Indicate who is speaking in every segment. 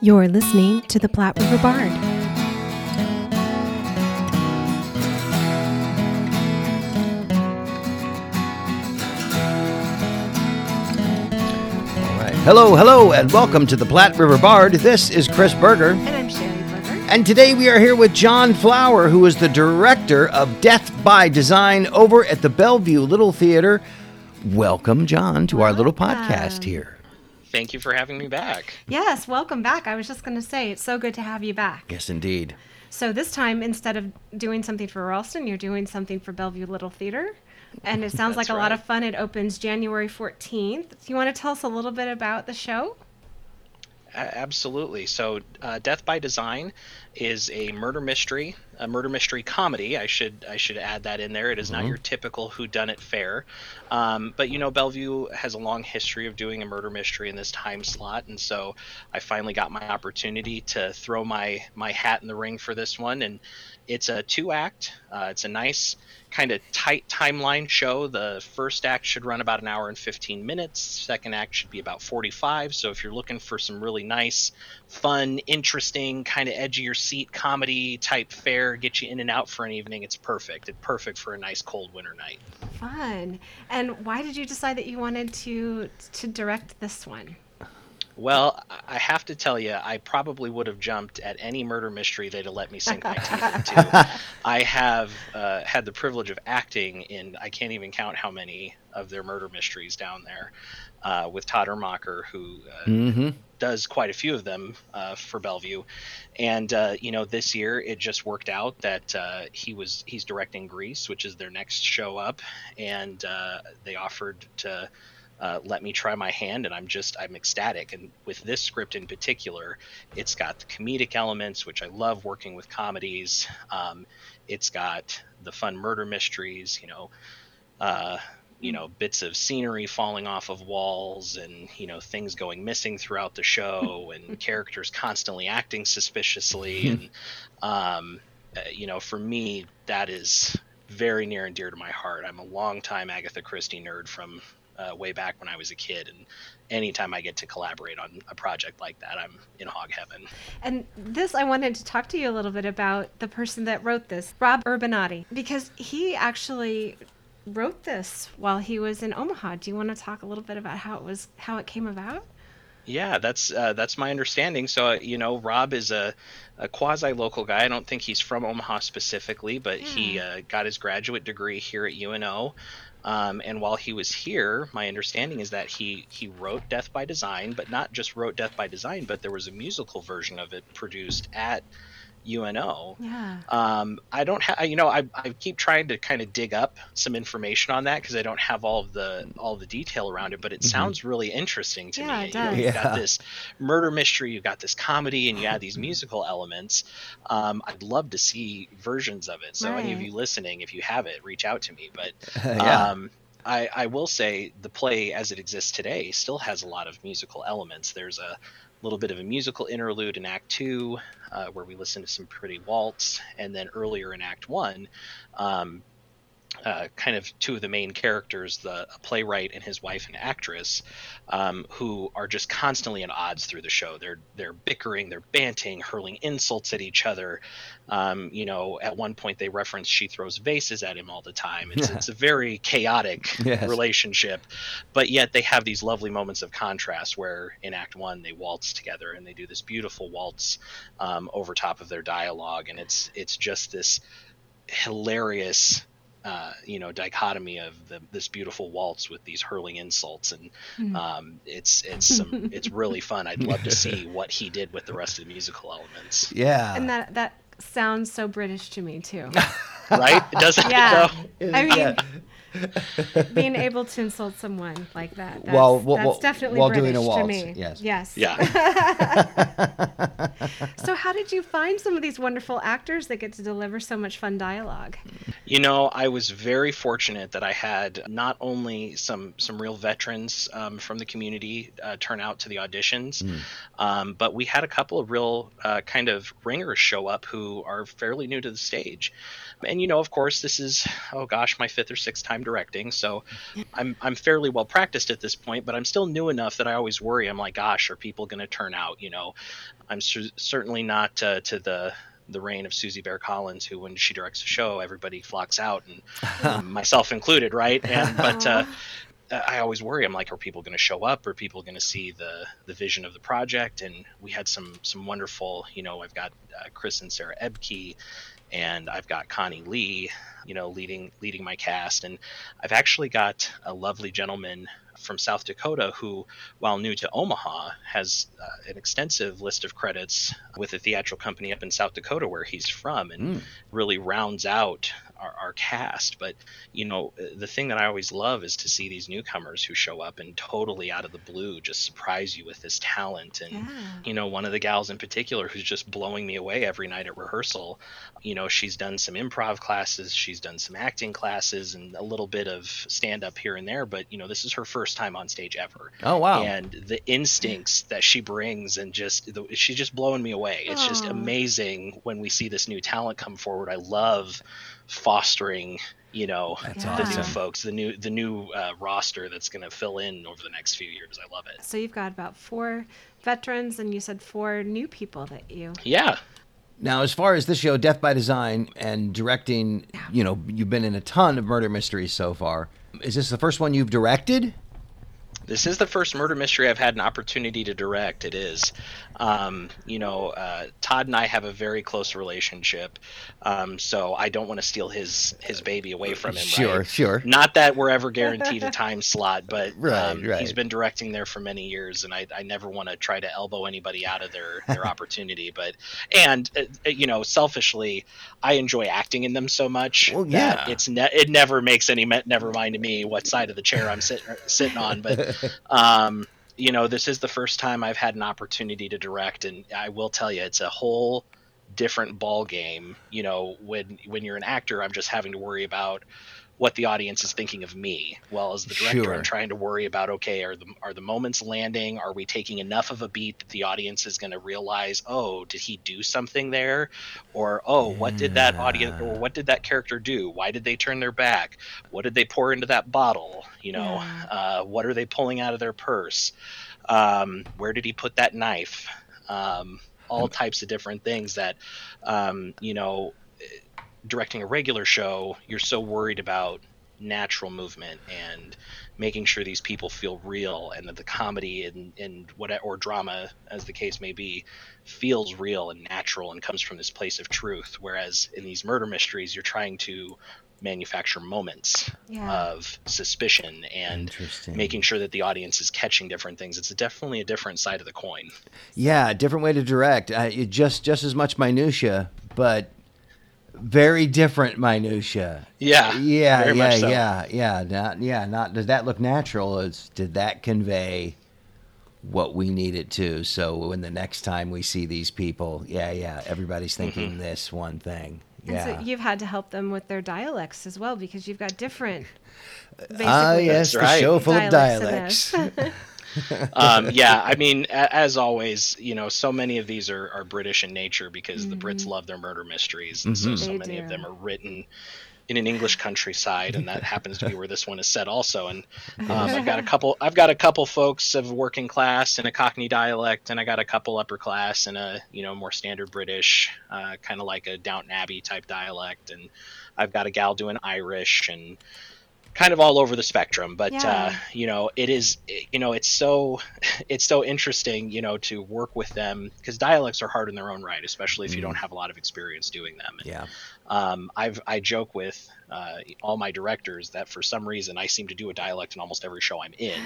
Speaker 1: You're listening to the Platte River Bard.
Speaker 2: All right. Hello, hello, and welcome to the Platte River Bard. This is Chris Berger,
Speaker 1: And I'm Sherry Berger.
Speaker 2: and today we are here with John Flower, who is the director of Death by Design over at the Bellevue Little Theater. Welcome, John, to our little podcast here.
Speaker 3: Thank you for having me back.
Speaker 1: Yes, welcome back. I was just going to say, it's so good to have you back.
Speaker 2: Yes, indeed.
Speaker 1: So this time, instead of doing something for Ralston, you're doing something for Bellevue Little Theater. And it sounds like a
Speaker 3: That's
Speaker 1: lot of fun. It opens January 14th. Do you want to tell us a little bit about the show?
Speaker 3: Absolutely. So, uh, Death by Design is a murder mystery, a murder mystery comedy. I should I should add that in there. It is not your typical whodunit fare, um, but you know Bellevue has a long history of doing a murder mystery in this time slot, and so I finally got my opportunity to throw my my hat in the ring for this one. And it's a two act. Uh, it's a nice kind of tight timeline show. The first act should run about an hour and 15 minutes. Second act should be about 45. So if you're looking for some really nice, fun, interesting, kind of edge of your seat comedy type fare, get you in and out for an evening, it's perfect. It's perfect for a nice cold winter night.
Speaker 1: Fun. And why did you decide that you wanted to to direct this one?
Speaker 3: Well, I- I have to tell you, I probably would have jumped at any murder mystery they'd have let me sink my teeth into. I have uh, had the privilege of acting in, I can't even count how many of their murder mysteries down there uh, with Todd Ermacher, who uh,
Speaker 2: Mm-hmm.
Speaker 3: Does quite a few of them uh, for Bellevue. And, uh, you know, this year it just worked out that uh, he was, he's directing Grease, which is their next show up. And uh, they offered to, uh, let me try my hand and i'm just i'm ecstatic and with this script in particular it's got the comedic elements which i love working with comedies um, it's got the fun murder mysteries you know uh, you know bits of scenery falling off of walls and you know things going missing throughout the show and characters constantly acting suspiciously and um, uh, you know for me that is very near and dear to my heart i'm a longtime agatha christie nerd from uh, way back when I was a kid, and anytime I get to collaborate on a project like that, I'm in hog heaven.
Speaker 1: And this, I wanted to talk to you a little bit about the person that wrote this, Rob Urbanati, because he actually wrote this while he was in Omaha. Do you want to talk a little bit about how it was, how it came about?
Speaker 3: Yeah, that's uh, that's my understanding. So uh, you know, Rob is a, a quasi local guy. I don't think he's from Omaha specifically, but he uh, got his graduate degree here at UNO. Um, and while he was here, my understanding is that he he wrote Death by Design, but not just wrote Death by Design, but there was a musical version of it produced at UNO.
Speaker 1: Yeah.
Speaker 3: Um, I don't have, you know, I, I keep trying to kind of dig up some information on that because I don't have all of the all of the detail around it, but it sounds really interesting to
Speaker 1: Yeah,
Speaker 3: me.
Speaker 1: it
Speaker 3: know,
Speaker 1: does.
Speaker 3: you've got
Speaker 2: Yeah.
Speaker 3: this murder mystery, you've got this comedy, and you add these musical elements. Um, I'd love to see versions of it. So any of you listening, if you have it, reach out to me. But
Speaker 2: yeah.
Speaker 3: um, I, I will say the play as it exists today still has a lot of musical elements. There's a little bit of a musical interlude in Act Two, uh, where we listen to some pretty waltz, and then earlier in Act One, um, uh, kind of two of the main characters, the a playwright and his wife, an actress, um, who are just constantly at odds through the show. They're they're bickering, they're banting, hurling insults at each other. Um, you know, at one point they reference she throws vases at him all the time. It's it's a very chaotic
Speaker 2: Yes.
Speaker 3: relationship, but yet they have these lovely moments of contrast where in Act One they waltz together and they do this beautiful waltz um, over top of their dialogue, and it's it's just this hilarious uh, you know dichotomy of the, this beautiful waltz with these hurling insults and
Speaker 1: Hmm.
Speaker 3: um, it's it's some it's really fun i'd love to see what he did with the rest of the musical elements
Speaker 2: yeah.
Speaker 1: And that that sounds so British to me too.
Speaker 3: right it doesn't
Speaker 1: Yeah.
Speaker 3: though?
Speaker 1: I mean,
Speaker 2: Yeah.
Speaker 1: being able to insult someone like that. That's,
Speaker 2: While- while-
Speaker 1: that's definitely
Speaker 2: while
Speaker 1: British
Speaker 2: doing a
Speaker 1: to me.
Speaker 2: yes.
Speaker 1: Yes.
Speaker 3: yeah
Speaker 1: So how did you find some of these wonderful actors that get to deliver so much fun dialogue?
Speaker 3: You know, I was very fortunate that I had not only some some real veterans um, from the community uh, turn out to the auditions, um, but we had a couple of real uh, kind of ringers show up who are fairly new to the stage. And you know, of course, this is oh gosh, my fifth or sixth time directing, so I'm I'm fairly well practiced at this point, but I'm still new enough that I always worry. I'm like, gosh, are people going to turn out? You know, I'm cer- certainly not uh, to the the reign of Susie Baer Collins, who when she directs a show, everybody flocks out, and um, myself included, right? And but uh, I always worry. I'm like, are people going to show up? Are people going to see the the vision of the project? And we had some some wonderful, you know, I've got uh, Chris and Sarah Ebke, and I've got Connie Lee, you know, leading leading my cast, and I've actually got a lovely gentleman from South Dakota who, while new to Omaha, has uh, an extensive list of credits with a theatrical company up in South Dakota where he's from, and mm. really rounds out our, our, cast. But you know, the thing that I always love is to see these newcomers who show up and totally out of the blue just surprise you with this talent. And yeah. you know, one of the gals in particular who's just blowing me away every night at rehearsal. You know, she's done some improv classes, she's done some acting classes, and a little bit of stand up here and there. But you know, this is her first time on stage ever.
Speaker 2: Oh wow!
Speaker 3: And the instincts that she brings, and just the, she's just blowing me away. It's Aww. just amazing when we see this new talent come forward. I love fostering you know that's the awesome. new folks the new the new uh, roster that's going to fill in over the next few years. I love it.
Speaker 1: So you've got about four veterans and you said four new people that you
Speaker 3: yeah.
Speaker 2: Now as far as this show death by design and directing you know you've been in a ton of murder mysteries so far. Is this the first one you've directed
Speaker 3: this is the first murder mystery I've had an opportunity to direct. It is. Um, you know, uh, Todd and I have a very close relationship, um, so I don't want to steal his his baby away from him.
Speaker 2: Sure,
Speaker 3: right?
Speaker 2: sure.
Speaker 3: Not that we're ever guaranteed a time slot, but
Speaker 2: right, um, right.
Speaker 3: he's been directing there for many years, and I, I never want to try to elbow anybody out of their their opportunity. But and uh, uh, you know, selfishly, I enjoy acting in them so much
Speaker 2: well, yeah.
Speaker 3: that it's ne- it never makes any me- never mind to me what side of the chair I'm sitting sitting on, but. Um, you know, this is the first time I've had an opportunity to direct, and I will tell you, it's a whole different ball game. You know, when when you're an actor, I'm just having to worry about what the audience is thinking of me. Well, as the director, sure. I'm trying to worry about okay, are the are the moments landing? Are we taking enough of a beat that the audience is going to realize, oh, did he do something there? Or oh, what did that audience or what did that character do? Why did they turn their back? What did they pour into that bottle? You know, yeah. uh, what are they pulling out of their purse? Um, where did he put that knife? Um, all types of different things that um, you know directing a regular show, you're so worried about natural movement and making sure these people feel real and that the comedy and, and what or drama as the case may be feels real and natural and comes from this place of truth. Whereas in these murder mysteries you're trying to manufacture moments yeah. of suspicion and making sure that the audience is catching different things. It's definitely a different side of the coin.
Speaker 2: Yeah different way to direct. Uh, just just as much minutia but very different minutia.
Speaker 3: Yeah.
Speaker 2: Yeah, yeah, so. yeah, yeah. Not, yeah, not does that look natural? Is did that convey what we need it to? So when the next time we see these people, yeah, yeah, everybody's thinking mm-hmm. this one thing. Yeah.
Speaker 1: And so you've had to help them with their dialects as well because you've got different.
Speaker 2: Ah, yes, the show full dialects
Speaker 3: of dialects. um, yeah, I mean, as always, you know, so many of these are, are British in nature because mm-hmm. the Brits mm-hmm. love their murder mysteries, and mm-hmm. so so they many do. of them are written in an English countryside, and that happens to be where this one is set also. And um, I've got a couple, I've got a couple folks of working class and a Cockney dialect, and I got a couple upper class and a you know more standard British, uh, kind of like a Downton Abbey type dialect, and I've got a gal doing Irish and kind of all over the spectrum but yeah. uh, you know it is you know it's so it's so interesting you know to work with them because dialects are hard in their own right especially if mm. you don't mm. have a lot of experience doing them
Speaker 2: and, yeah
Speaker 3: um, I've I joke with uh, all my directors that for some reason I seem to do a dialect in almost every show I'm in,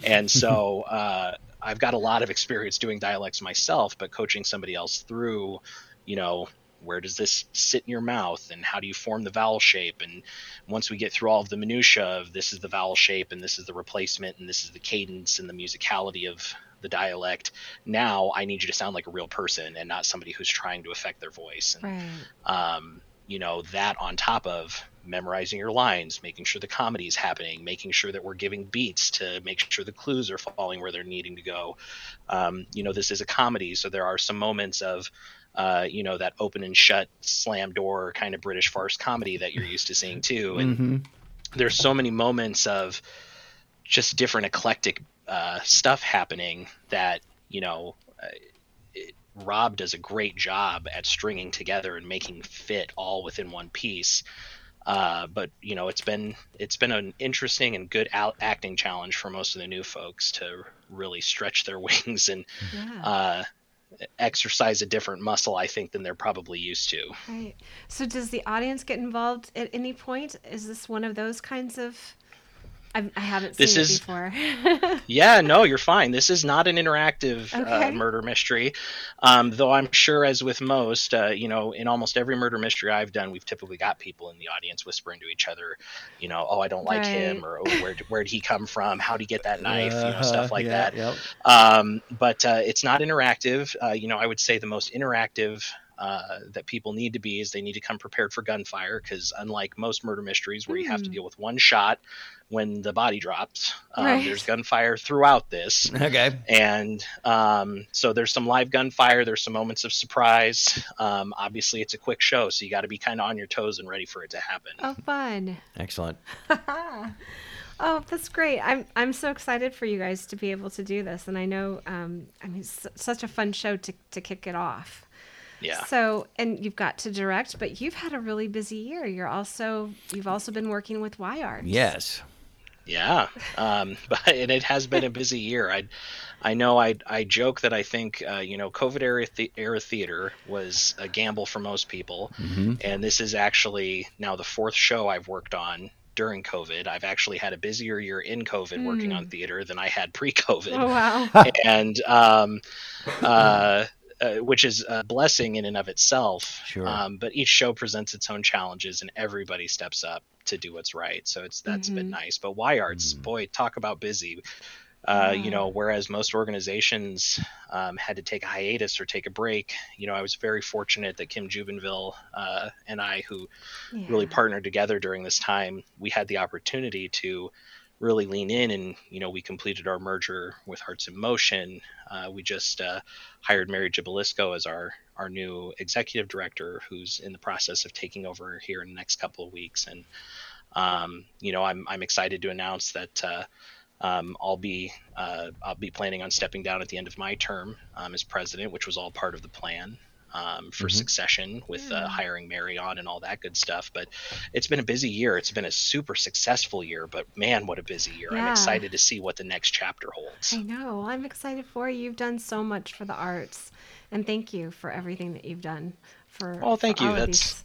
Speaker 3: and so uh, I've got a lot of experience doing dialects myself, but coaching somebody else through, you know, where does this sit in your mouth and how do you form the vowel shape? And once we get through all of the minutia of this is the vowel shape and this is the replacement and this is the cadence and the musicality of the dialect now i need you to sound like a real person and not somebody who's trying to affect their voice. And
Speaker 1: right.
Speaker 3: um, you know that on top of memorizing your lines making sure the comedy is happening making sure that we're giving beats to make sure the clues are falling where they're needing to go. Um, you know this is a comedy so there are some moments of uh, you know that open and shut slam door kind of British farce comedy that you're used to seeing too, and mm-hmm. there's so many moments of just different eclectic uh, stuff happening that you know uh, it, Rob does a great job at stringing together and making fit all within one piece. Uh, but you know, it's been it's been an interesting and good out- acting challenge for most of the new folks to really stretch their wings and
Speaker 1: Yeah.
Speaker 3: uh, exercise a different muscle, I think, than they're probably used to.
Speaker 1: Right. So does the audience get involved at any point? Is this one of those kinds of? I've, I haven't seen
Speaker 3: This
Speaker 1: it
Speaker 3: is-
Speaker 1: before.
Speaker 3: Yeah, no, you're fine. This is not an interactive
Speaker 1: Okay.
Speaker 3: uh, murder mystery, um, though I'm sure, as with most, uh, you know, in almost every murder mystery I've done, we've typically got people in the audience whispering to each other, you know, oh, I don't like him, or oh, where where'd he come from? How'd he get that knife? You know, stuff
Speaker 2: Uh-huh,
Speaker 3: like
Speaker 2: yeah,
Speaker 3: that.
Speaker 2: Yep.
Speaker 3: Um, but uh, it's not interactive. Uh, you know, I would say the most interactive uh, that people need to be is they need to come prepared for gunfire because unlike most murder mysteries where you have to
Speaker 1: Hmm.
Speaker 3: deal with one shot when the body drops, um,
Speaker 1: Right.
Speaker 3: there's gunfire throughout this.
Speaker 2: Okay.
Speaker 3: And um, so there's some live gunfire. There's some moments of surprise. Um, obviously, it's a quick show, so you got to be kind of on your toes and ready for it to happen.
Speaker 1: oh, fun.
Speaker 2: Excellent.
Speaker 1: oh, that's great. I'm I'm so excited for you guys to be able to do this, and I know um, I mean it's such a fun show to to kick it off.
Speaker 3: Yeah.
Speaker 1: So, and you've got to direct, but you've had a really busy year. You're also you've also been working with Y Art.
Speaker 2: Yes.
Speaker 3: Yeah, um, but and it has been a busy year. I, I know I I joke that I think uh, you know COVID era the- era theater was a gamble for most people,
Speaker 2: hmm
Speaker 3: and this is actually now the fourth show I've worked on during COVID. I've actually had a busier year in COVID working
Speaker 1: Hmm.
Speaker 3: on theater than I had pre-COVID
Speaker 1: Oh wow.
Speaker 3: and um, uh, uh, which is a blessing in and of itself.
Speaker 2: Sure.
Speaker 3: Um, but each show presents its own challenges, and everybody steps up to do what's right. So it's that's
Speaker 1: Mhm.
Speaker 3: been nice. But Y Arts,
Speaker 2: Mm.
Speaker 3: boy, talk about busy. Uh, You know, whereas most organizations um, had to take a hiatus or take a break, you know, I was very fortunate that Kim Jubenville uh, and I, who really
Speaker 1: Yeah.
Speaker 3: partnered together during this time, we had the opportunity to really lean in and you know we completed our merger with Hearts in Motion. Uh, we just uh, hired Mary Gibilisco as our our new executive director, who's in the process of taking over here in the next couple of weeks. And um, you know I'm I'm excited to announce that. Uh, um, I'll be uh, I'll be planning on stepping down at the end of my term um, as president, which was all part of the plan um, for
Speaker 2: Mhm.
Speaker 3: succession with uh, hiring Mary on and all that good stuff. But it's been a busy year. It's been a super successful year, but man, what a busy year! I'm excited to see what the next chapter holds.
Speaker 1: I know. I'm excited for you. You've done so much for the arts, and thank you for everything that you've done for.
Speaker 3: Oh, thank
Speaker 1: for
Speaker 3: you.
Speaker 1: All of,
Speaker 3: That's-
Speaker 1: these,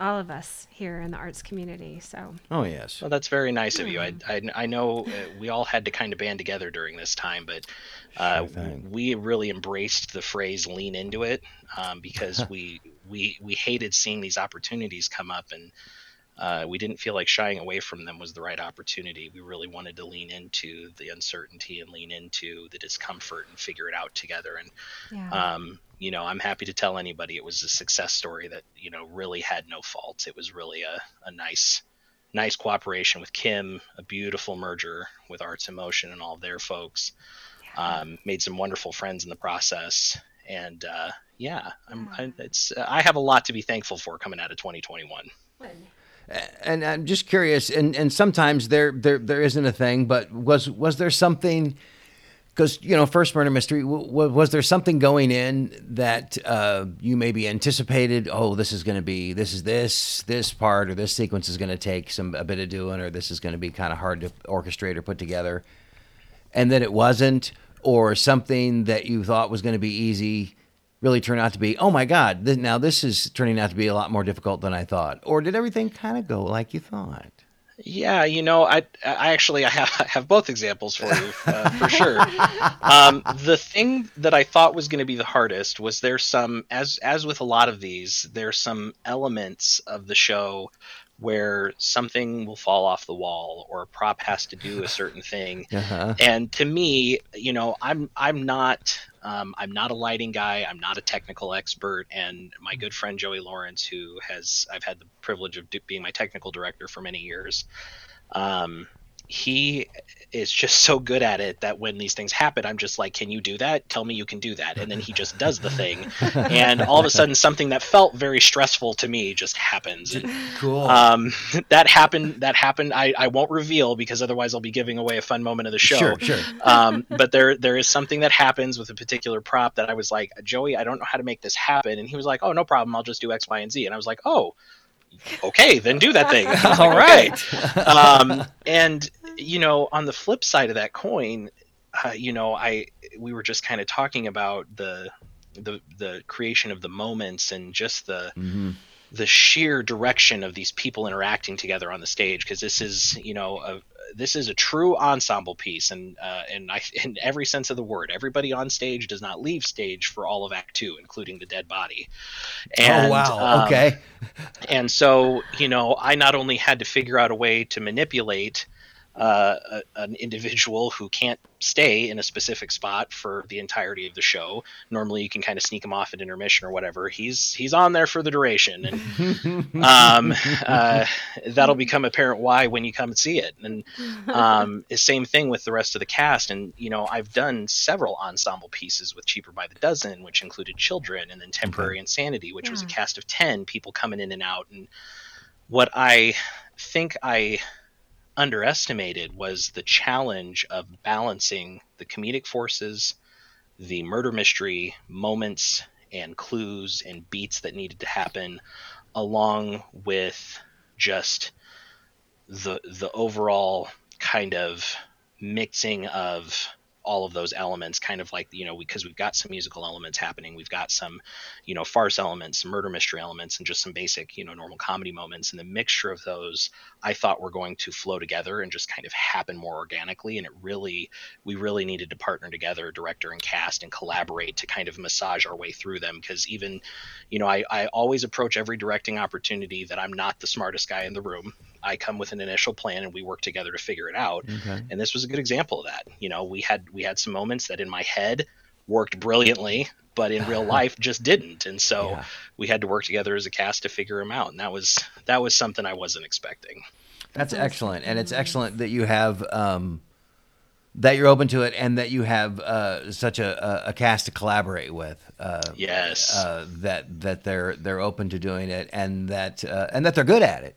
Speaker 1: all of us here in the arts community. So
Speaker 2: Oh yes.
Speaker 3: Well, that's very nice of you. I, I, I know uh, we all had to kind of band together during this time, but uh,
Speaker 2: Sure
Speaker 3: we really embraced the phrase "lean into it" um, because we we we hated seeing these opportunities come up, and uh, we didn't feel like shying away from them was the right opportunity. We really wanted to lean into the uncertainty and lean into the discomfort and figure it out together. And
Speaker 1: yeah.
Speaker 3: um, you know, I'm happy to tell anybody it was a success story that you know really had no faults. It was really a, a nice, nice cooperation with Kim, a beautiful merger with Arts in Motion and all their folks. Um, made some wonderful friends in the process, and uh, yeah, I'm, I, it's I have a lot to be thankful for coming out of 2021.
Speaker 2: And I'm just curious, and, and sometimes there, there there isn't a thing, but was was there something? Because you know, first murder mystery, w- was there something going in that uh, you maybe anticipated? Oh, this is going to be this is this this part or this sequence is going to take some a bit of doing, or this is going to be kind of hard to orchestrate or put together, and then it wasn't, or something that you thought was going to be easy really turned out to be, oh my God, th- now this is turning out to be a lot more difficult than I thought? Or did everything kind of go like you thought?
Speaker 3: Yeah, you know, I, I actually I have, I have both examples for you uh, for sure. Um, the thing that I thought was going to be the hardest was there's some as as with a lot of these, there's some elements of the show where something will fall off the wall or a prop has to do a certain thing.
Speaker 2: Uh-huh.
Speaker 3: And to me, you know, I'm I'm not um, I'm not a lighting guy. I'm not a technical expert. And my good friend Joey Lawrence, who has I've had the privilege of being my technical director for many years, um, he is just so good at it that when these things happen, I'm just like, "Can you do that? Tell me you can do that." And then he just does the thing, and all of a sudden, something that felt very stressful to me just happens. And,
Speaker 2: Cool.
Speaker 3: um, that happened. That happened. I, I won't reveal because otherwise I'll be giving away a fun moment of the show.
Speaker 2: Sure, sure.
Speaker 3: um, but there there is something that happens with a particular prop that I was like, Joey, I don't know how to make this happen, and he was like, Oh, no problem. I'll just do X, Y, and Z, and I was like, Oh, okay, then do that thing. I was
Speaker 2: All
Speaker 3: like,
Speaker 2: right.
Speaker 3: "Okay." um, and you know, on the flip side of that coin, uh, you know, I we were just kind of talking about the the the creation of the moments and just the
Speaker 2: Mhm.
Speaker 3: The sheer direction of these people interacting together on the stage because this is you know a, this is a true ensemble piece and uh, and I in every sense of the word everybody on stage does not leave stage for all of act 2 including the dead body and
Speaker 2: oh wow.
Speaker 3: um,
Speaker 2: okay.
Speaker 3: and so you know i not only had to figure out a way to manipulate uh, a, an individual who can't stay in a specific spot for the entirety of the show. Normally you can kind of sneak him off at intermission or whatever. He's he's on there for the duration. And um, uh, that'll become apparent why when you come and see it. And um, same thing with the rest of the cast. And you know i've done several ensemble pieces with cheaper by the dozen which included children and then temporary insanity which was a cast of 10 people coming in and out. And what i think i underestimated was the challenge of balancing the comedic forces the murder mystery moments and clues and beats that needed to happen along with just the the overall kind of mixing of all of those elements kind of like you know because we've got some musical elements happening we've got some you know farce elements some murder mystery elements and just some basic you know normal comedy moments and the mixture of those i thought were going to flow together and just kind of happen more organically and it really we really needed to partner together director and cast and collaborate to kind of massage our way through them because even you know I, I always approach every directing opportunity that i'm not the smartest guy in the room i come with an initial plan and we work together to figure it out
Speaker 2: Okay.
Speaker 3: and this was a good example of that you know we had we had some moments that in my head worked brilliantly but in real life just didn't and so
Speaker 2: Yeah.
Speaker 3: we had to work together as a cast to figure them out and that was that was something i wasn't expecting
Speaker 2: That's excellent, and it's excellent that you have um, that you're open to it, and that you have uh, such a, a, a cast to collaborate with. Uh,
Speaker 3: yes
Speaker 2: uh, that that they're they're open to doing it, and that uh, and that they're good at it.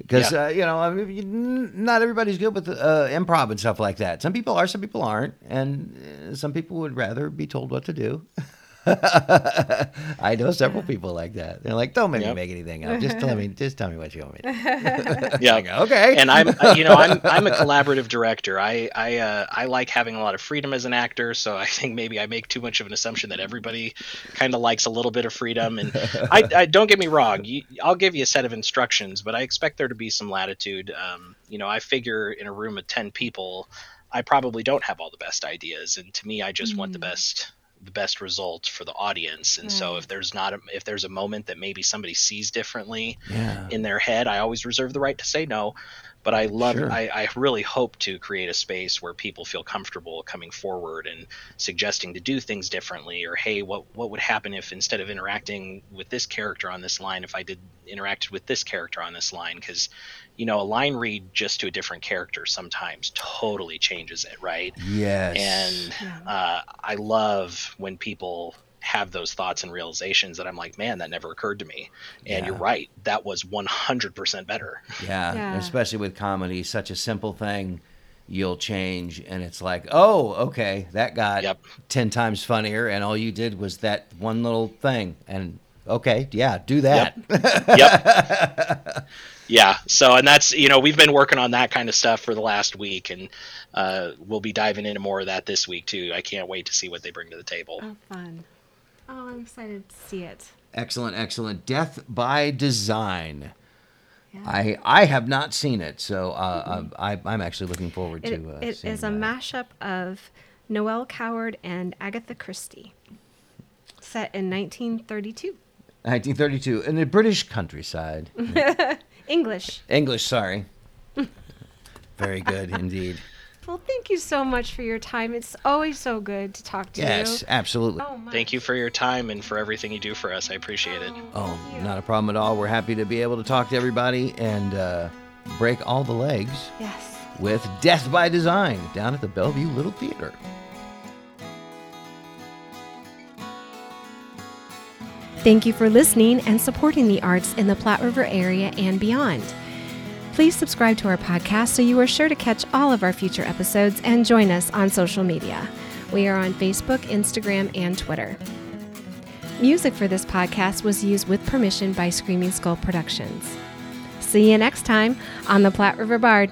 Speaker 2: Because
Speaker 3: Yeah.
Speaker 2: uh, you know, I mean, not everybody's good with uh, improv and stuff like that. Some people are, some people aren't, and uh, some people would rather be told what to do. I know several people like that. They're like, "Don't make me make anything up. Just tell me, just tell me what you want me to." do."
Speaker 3: yeah
Speaker 2: okay.
Speaker 3: and I'm you know I'm I'm a collaborative director. I I uh, I like having a lot of freedom as an actor, so I think maybe I make too much of an assumption that everybody kind of likes a little bit of freedom. And I, I don't get me wrong, you, I'll give you a set of instructions, but I expect there to be some latitude. Um, you know, I figure in a room of ten people, I probably don't have all the best ideas, and to me, I just want the best the best result for the audience. And so if mm. there's not a, if there's a moment that maybe somebody sees differently,
Speaker 2: yeah.
Speaker 3: in their head. I always reserve the right to say no, but I love.
Speaker 2: Sure.
Speaker 3: I, I really hope to create a space where people feel comfortable coming forward and suggesting to do things differently, or hey, what what would happen if instead of interacting with this character on this line, if I did interacted with this character on this line? Because you know, a line read just to a different character sometimes totally changes it, right?
Speaker 2: Yes.
Speaker 3: And
Speaker 1: Yeah.
Speaker 3: uh, I love when people have those thoughts and realizations that I'm like, man, that never occurred to me. And
Speaker 2: Yeah.
Speaker 3: you're right, that was 100% better.
Speaker 2: Yeah,
Speaker 1: Yeah.
Speaker 2: especially with comedy, such a simple thing you'll change and it's like, "Oh, okay, that got
Speaker 3: Yep.
Speaker 2: 10 times funnier and all you did was that one little thing." And okay, yeah, do that.
Speaker 3: Yep. yeah. So, and that's, you know, we've been working on that kind of stuff for the last week, and uh, we'll be diving into more of that this week, too. I can't wait to see what they bring to the table.
Speaker 1: Oh, fun. Oh, I'm excited to see it.
Speaker 2: excellent, excellent. Death by Design.
Speaker 1: Yeah.
Speaker 2: I I have not seen it, so uh, I, I'm actually looking forward
Speaker 1: It,
Speaker 2: to uh,
Speaker 1: it
Speaker 2: seeing
Speaker 1: is a
Speaker 2: that.
Speaker 1: mashup of Noel Coward and Agatha Christie, set in 1932.
Speaker 2: 1932 in the British countryside.
Speaker 1: English.
Speaker 2: English, sorry. Very good indeed.
Speaker 1: Well, thank you so much for your time. It's always so good to talk to
Speaker 2: Yes,
Speaker 1: you.
Speaker 2: Yes, absolutely.
Speaker 1: Oh.
Speaker 3: Thank you for your time and for everything you do for us. I appreciate it.
Speaker 2: Oh,
Speaker 1: thank you.
Speaker 2: not a problem at all. We're happy to be able to talk to everybody and uh, break all the legs.
Speaker 1: Yes.
Speaker 2: with Death by Design down at the Bellevue Little Theater.
Speaker 1: Thank you for listening and supporting the arts in the Platte River area and beyond. Please subscribe to our podcast so you are sure to catch all of our future episodes and join us on social media. We are on Facebook, Instagram, and Twitter. Music for this podcast was used with permission by Screaming Skull Productions. See you next time on the Platte River Bard.